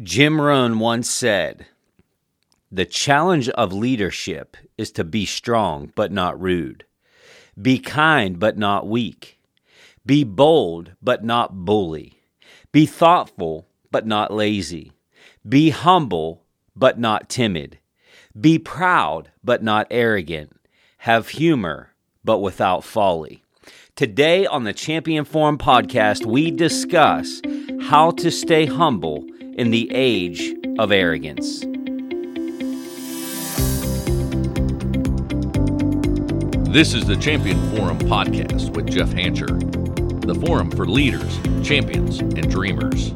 Jim Rohn once said, The challenge of leadership is to be strong but not rude, be kind but not weak, be bold but not bully, be thoughtful but not lazy, be humble but not timid, be proud but not arrogant, have humor but without folly. Today on the Champion Forum podcast, we discuss how to stay humble in the age of arrogance. This is the Champion Forum podcast with Jeff Hancher, the forum for leaders, champions, and dreamers.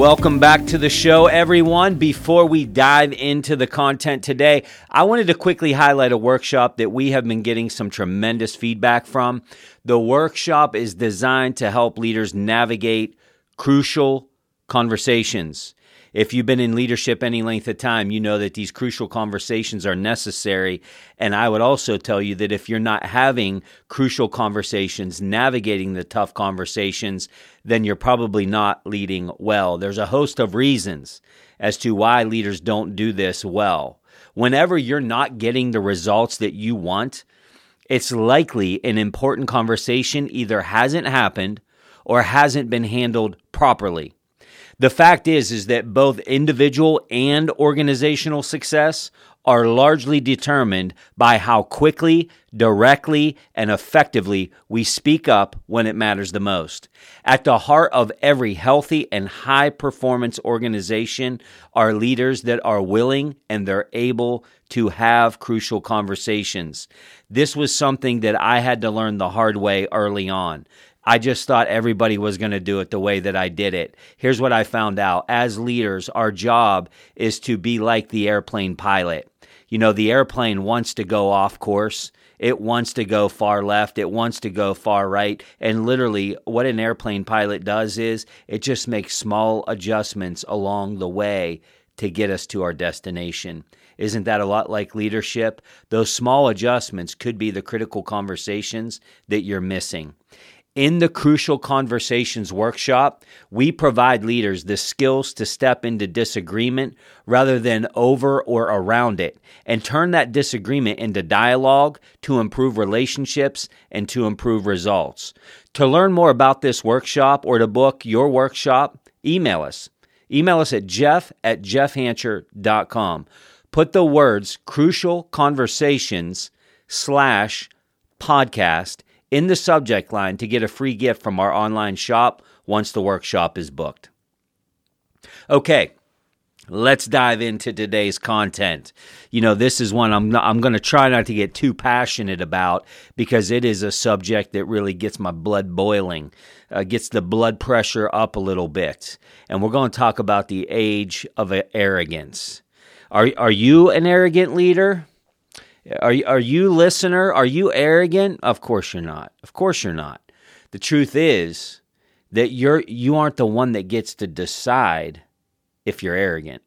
Welcome back to the show, everyone. Before we dive into the content today, I wanted to quickly highlight a workshop that we have been getting some tremendous feedback from. The workshop is designed to help leaders navigate crucial conversations. If you've been in leadership any length of time, you know that these crucial conversations are necessary. And I would also tell you that if you're not having crucial conversations, navigating the tough conversations, then you're probably not leading well. There's a host of reasons as to why leaders don't do this well. Whenever you're not getting the results that you want, it's likely an important conversation either hasn't happened or hasn't been handled properly. The fact is is that both individual and organizational success are largely determined by how quickly, directly, and effectively we speak up when it matters the most. At the heart of every healthy and high performance organization are leaders that are willing and they're able to have crucial conversations. This was something that I had to learn the hard way early on. I just thought everybody was going to do it the way that I did it. Here's what I found out. As leaders, our job is to be like the airplane pilot. You know, the airplane wants to go off course. It wants to go far left. It wants to go far right. And literally, what an airplane pilot does is it just makes small adjustments along the way to get us to our destination. Isn't that a lot like leadership? Those small adjustments could be the critical conversations that you're missing. In the Crucial Conversations workshop, we provide leaders the skills to step into disagreement rather than over or around it and turn that disagreement into dialogue to improve relationships and to improve results. To learn more about this workshop or to book your workshop, email us. Email us at jeff at jeffhancher.com. Put the words crucial conversations slash podcast in the subject line to get a free gift from our online shop once the workshop is booked. Okay, let's dive into today's content. You know, this is one I'm I'm going to try not to get too passionate about because it is a subject that really gets my blood boiling, uh, gets the blood pressure up a little bit. And we're going to talk about the age of arrogance. Are are you an arrogant leader? Are you, are you listener? Are you arrogant? Of course you're not. Of course you're not. The truth is that you're you aren't the one that gets to decide if you're arrogant.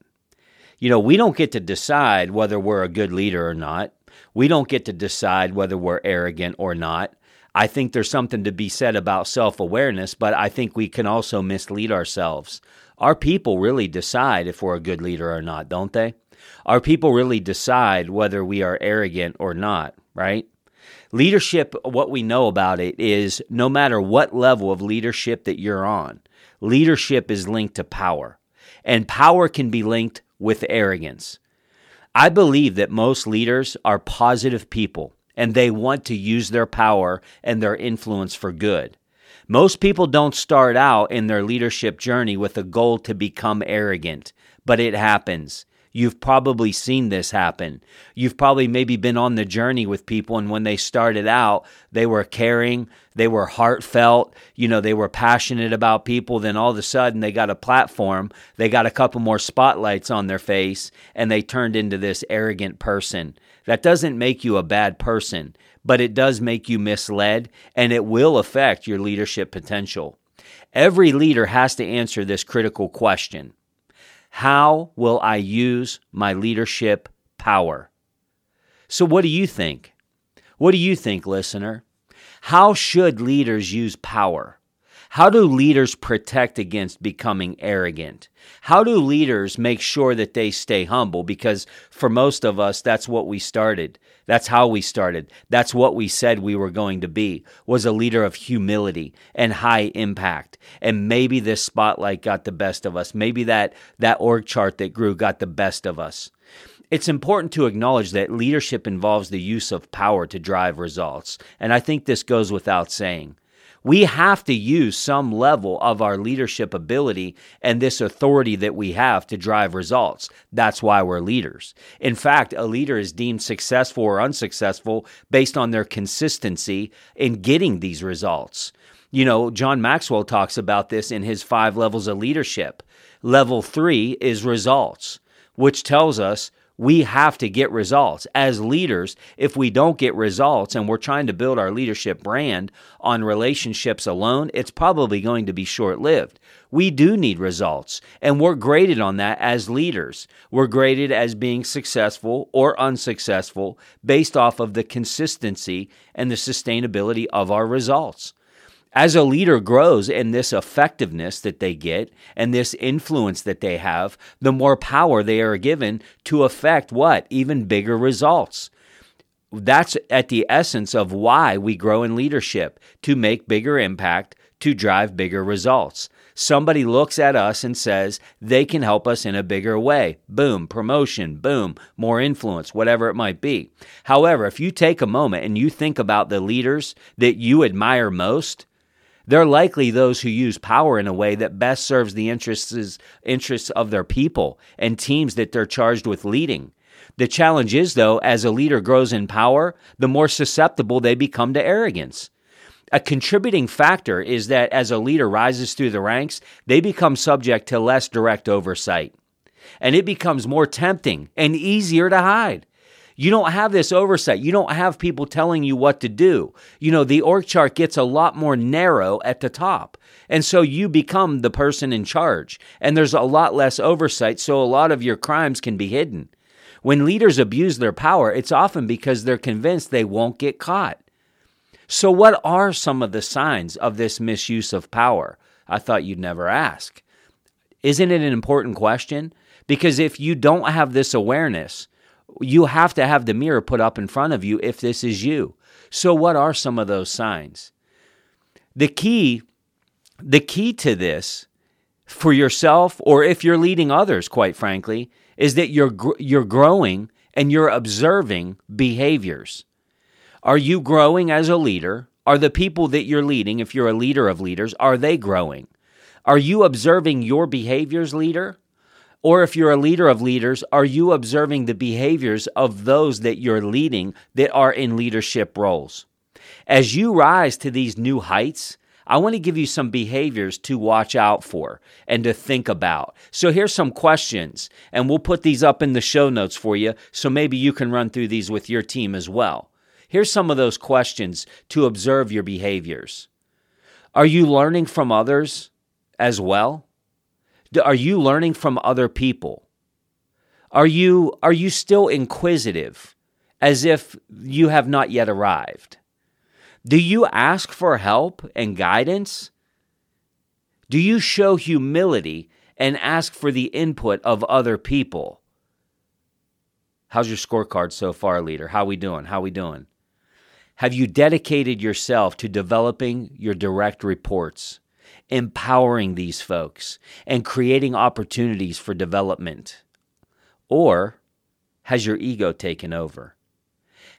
You know, we don't get to decide whether we're a good leader or not. We don't get to decide whether we're arrogant or not. I think there's something to be said about self awareness, but I think we can also mislead ourselves. Our people really decide if we're a good leader or not, don't they? Our people really decide whether we are arrogant or not, right? Leadership, what we know about it is no matter what level of leadership that you're on, leadership is linked to power, and power can be linked with arrogance. I believe that most leaders are positive people and they want to use their power and their influence for good. Most people don't start out in their leadership journey with a goal to become arrogant, but it happens. You've probably seen this happen. You've probably maybe been on the journey with people, and when they started out, they were caring, they were heartfelt, you know, they were passionate about people. Then all of a sudden, they got a platform, they got a couple more spotlights on their face, and they turned into this arrogant person. That doesn't make you a bad person, but it does make you misled, and it will affect your leadership potential. Every leader has to answer this critical question how will I use my leadership power? So, what do you think? What do you think, listener? How should leaders use power? How do leaders protect against becoming arrogant? How do leaders make sure that they stay humble? Because for most of us, that's what we started. That's how we started. That's what we said we were going to be, was a leader of humility and high impact. And maybe this spotlight got the best of us. Maybe that, that org chart that grew got the best of us. It's important to acknowledge that leadership involves the use of power to drive results. And I think this goes without saying. We have to use some level of our leadership ability and this authority that we have to drive results. That's why we're leaders. In fact, a leader is deemed successful or unsuccessful based on their consistency in getting these results. You know, John Maxwell talks about this in his five levels of leadership. Level three is results, which tells us we have to get results. As leaders, if we don't get results and we're trying to build our leadership brand on relationships alone, it's probably going to be short lived. We do need results, and we're graded on that as leaders. We're graded as being successful or unsuccessful based off of the consistency and the sustainability of our results as a leader grows in this effectiveness that they get and this influence that they have, the more power they are given to affect what? Even bigger results. That's at the essence of why we grow in leadership to make bigger impact, to drive bigger results. Somebody looks at us and says they can help us in a bigger way. Boom, promotion, boom, more influence, whatever it might be. However, if you take a moment and you think about the leaders that you admire most, they're likely those who use power in a way that best serves the interests, interests of their people and teams that they're charged with leading. The challenge is, though, as a leader grows in power, the more susceptible they become to arrogance. A contributing factor is that as a leader rises through the ranks, they become subject to less direct oversight. And it becomes more tempting and easier to hide. You don't have this oversight. You don't have people telling you what to do. You know, the org chart gets a lot more narrow at the top. And so you become the person in charge. And there's a lot less oversight, so a lot of your crimes can be hidden. When leaders abuse their power, it's often because they're convinced they won't get caught. So, what are some of the signs of this misuse of power? I thought you'd never ask. Isn't it an important question? Because if you don't have this awareness, you have to have the mirror put up in front of you if this is you. So what are some of those signs? The key the key to this for yourself or if you're leading others quite frankly is that you're you're growing and you're observing behaviors. Are you growing as a leader? Are the people that you're leading if you're a leader of leaders are they growing? Are you observing your behaviors leader? Or if you're a leader of leaders, are you observing the behaviors of those that you're leading that are in leadership roles? As you rise to these new heights, I want to give you some behaviors to watch out for and to think about. So here's some questions, and we'll put these up in the show notes for you so maybe you can run through these with your team as well. Here's some of those questions to observe your behaviors. Are you learning from others as well? Are you learning from other people? Are you are you still inquisitive as if you have not yet arrived? Do you ask for help and guidance? Do you show humility and ask for the input of other people? How's your scorecard so far, leader? How we doing? How we doing? Have you dedicated yourself to developing your direct reports? Empowering these folks and creating opportunities for development? Or has your ego taken over?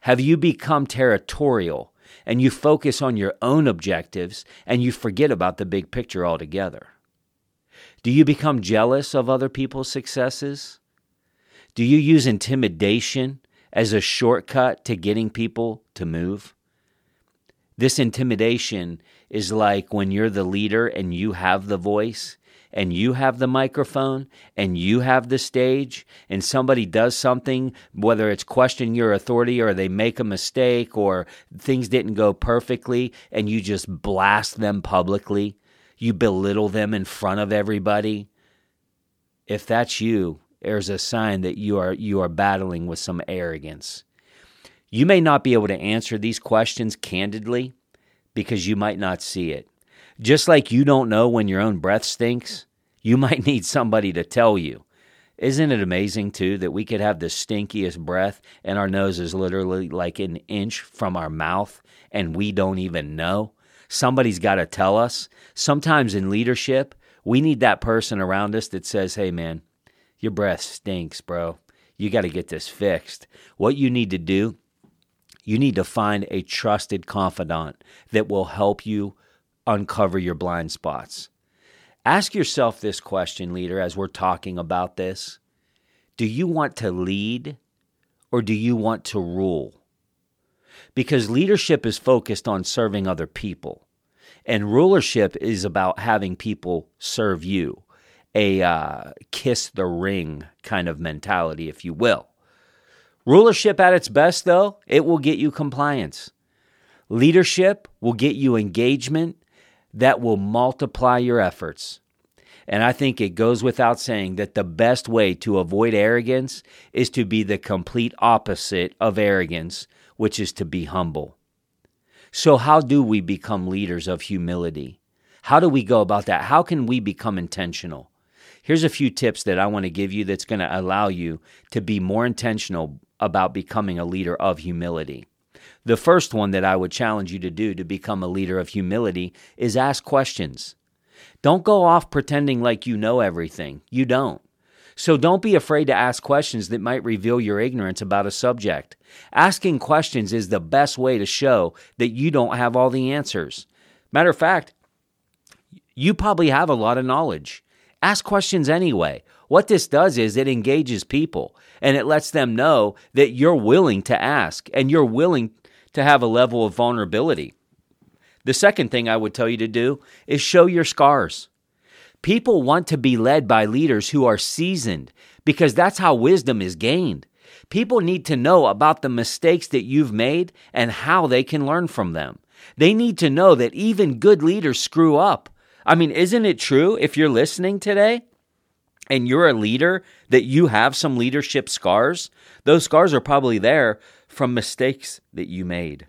Have you become territorial and you focus on your own objectives and you forget about the big picture altogether? Do you become jealous of other people's successes? Do you use intimidation as a shortcut to getting people to move? This intimidation is like when you're the leader and you have the voice and you have the microphone and you have the stage and somebody does something, whether it's question your authority or they make a mistake or things didn't go perfectly, and you just blast them publicly, you belittle them in front of everybody. If that's you, there's a sign that you are you are battling with some arrogance. You may not be able to answer these questions candidly, because you might not see it. Just like you don't know when your own breath stinks, you might need somebody to tell you. Isn't it amazing, too, that we could have the stinkiest breath and our nose is literally like an inch from our mouth and we don't even know? Somebody's got to tell us. Sometimes in leadership, we need that person around us that says, hey, man, your breath stinks, bro. You got to get this fixed. What you need to do, you need to find a trusted confidant that will help you uncover your blind spots. Ask yourself this question, leader, as we're talking about this. Do you want to lead or do you want to rule? Because leadership is focused on serving other people, and rulership is about having people serve you. A uh, kiss the ring kind of mentality, if you will. Rulership at its best, though, it will get you compliance. Leadership will get you engagement that will multiply your efforts. And I think it goes without saying that the best way to avoid arrogance is to be the complete opposite of arrogance, which is to be humble. So, how do we become leaders of humility? How do we go about that? How can we become intentional? Here's a few tips that I want to give you that's going to allow you to be more intentional about becoming a leader of humility. The first one that I would challenge you to do to become a leader of humility is ask questions. Don't go off pretending like you know everything. You don't. So don't be afraid to ask questions that might reveal your ignorance about a subject. Asking questions is the best way to show that you don't have all the answers. Matter of fact, you probably have a lot of knowledge. Ask questions anyway. What this does is it engages people and it lets them know that you're willing to ask and you're willing to have a level of vulnerability. The second thing I would tell you to do is show your scars. People want to be led by leaders who are seasoned because that's how wisdom is gained. People need to know about the mistakes that you've made and how they can learn from them. They need to know that even good leaders screw up. I mean, isn't it true if you're listening today and you're a leader that you have some leadership scars? Those scars are probably there from mistakes that you made.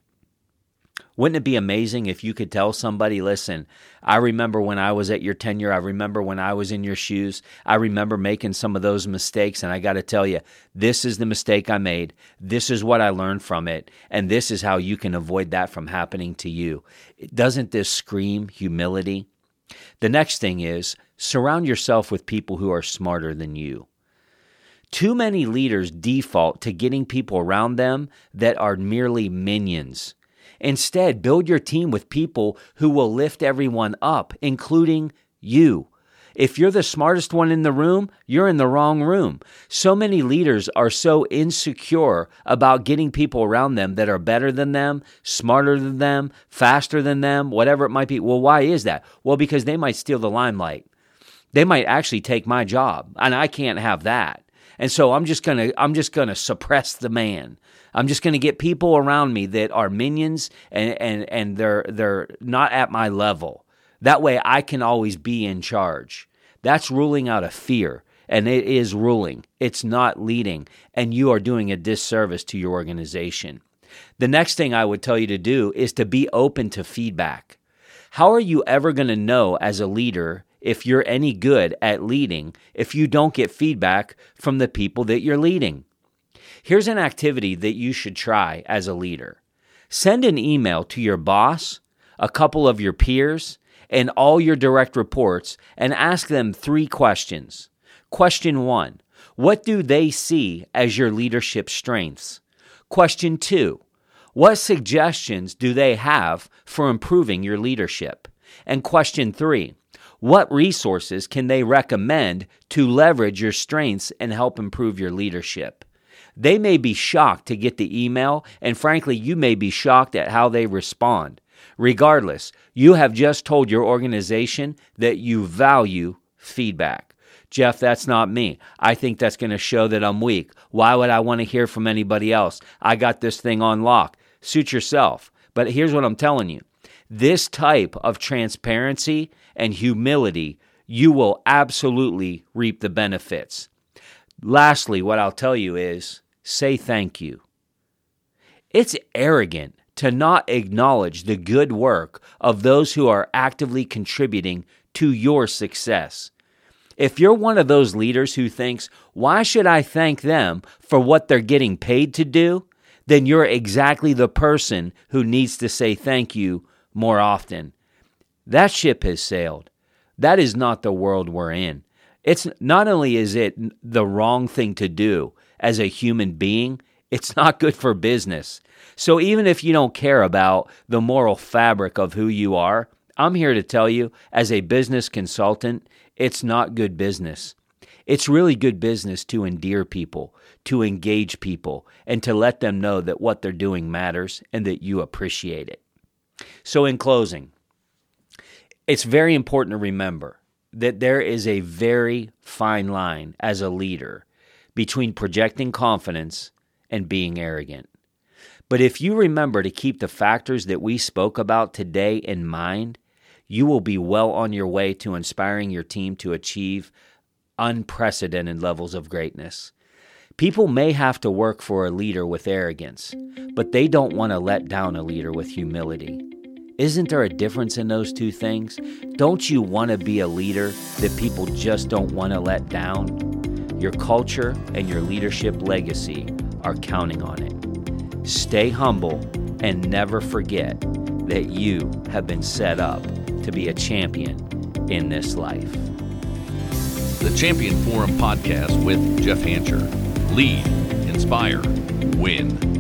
Wouldn't it be amazing if you could tell somebody, listen, I remember when I was at your tenure. I remember when I was in your shoes. I remember making some of those mistakes. And I got to tell you, this is the mistake I made. This is what I learned from it. And this is how you can avoid that from happening to you. Doesn't this scream humility? The next thing is surround yourself with people who are smarter than you. Too many leaders default to getting people around them that are merely minions Instead, build your team with people who will lift everyone up, including you. If you're the smartest one in the room, you're in the wrong room. So many leaders are so insecure about getting people around them that are better than them, smarter than them, faster than them, whatever it might be. Well, why is that? Well, because they might steal the limelight. They might actually take my job, and I can't have that. And so I'm just going to I'm just going to suppress the man. I'm just going to get people around me that are minions and, and, and they're, they're not at my level. That way I can always be in charge. That's ruling out of fear. And it is ruling, it's not leading. And you are doing a disservice to your organization. The next thing I would tell you to do is to be open to feedback. How are you ever going to know as a leader if you're any good at leading if you don't get feedback from the people that you're leading? Here's an activity that you should try as a leader send an email to your boss, a couple of your peers, and all your direct reports and ask them three questions. Question one What do they see as your leadership strengths? Question two What suggestions do they have for improving your leadership? And question three What resources can they recommend to leverage your strengths and help improve your leadership? They may be shocked to get the email, and frankly, you may be shocked at how they respond. Regardless, you have just told your organization that you value feedback. Jeff, that's not me. I think that's going to show that I'm weak. Why would I want to hear from anybody else? I got this thing on lock. Suit yourself. But here's what I'm telling you this type of transparency and humility, you will absolutely reap the benefits. Lastly, what I'll tell you is say thank you. It's arrogant to not acknowledge the good work of those who are actively contributing to your success. If you're one of those leaders who thinks, why should I thank them for what they're getting paid to do? Then you're exactly the person who needs to say thank you more often. That ship has sailed. That is not the world we're in. It's not only is it the wrong thing to do as a human being, it's not good for business. So even if you don't care about the moral fabric of who you are, I'm here to tell you as a business consultant, it's not good business. It's really good business to endear people, to engage people, and to let them know that what they're doing matters and that you appreciate it. So, in closing, it's very important to remember that there is a very fine line as a leader between projecting confidence and being arrogant. But if you remember to keep the factors that we spoke about today in mind, you will be well on your way to inspiring your team to achieve unprecedented levels of greatness. People may have to work for a leader with arrogance, but they don't want to let down a leader with humility. Isn't there a difference in those two things? Don't you want to be a leader that people just don't want to let down? Your culture and your leadership legacy are counting on it. Stay humble and never forget that you have been set up to be a champion in this life. The Champion Forum podcast with Jeff Hancher. Lead, inspire, win.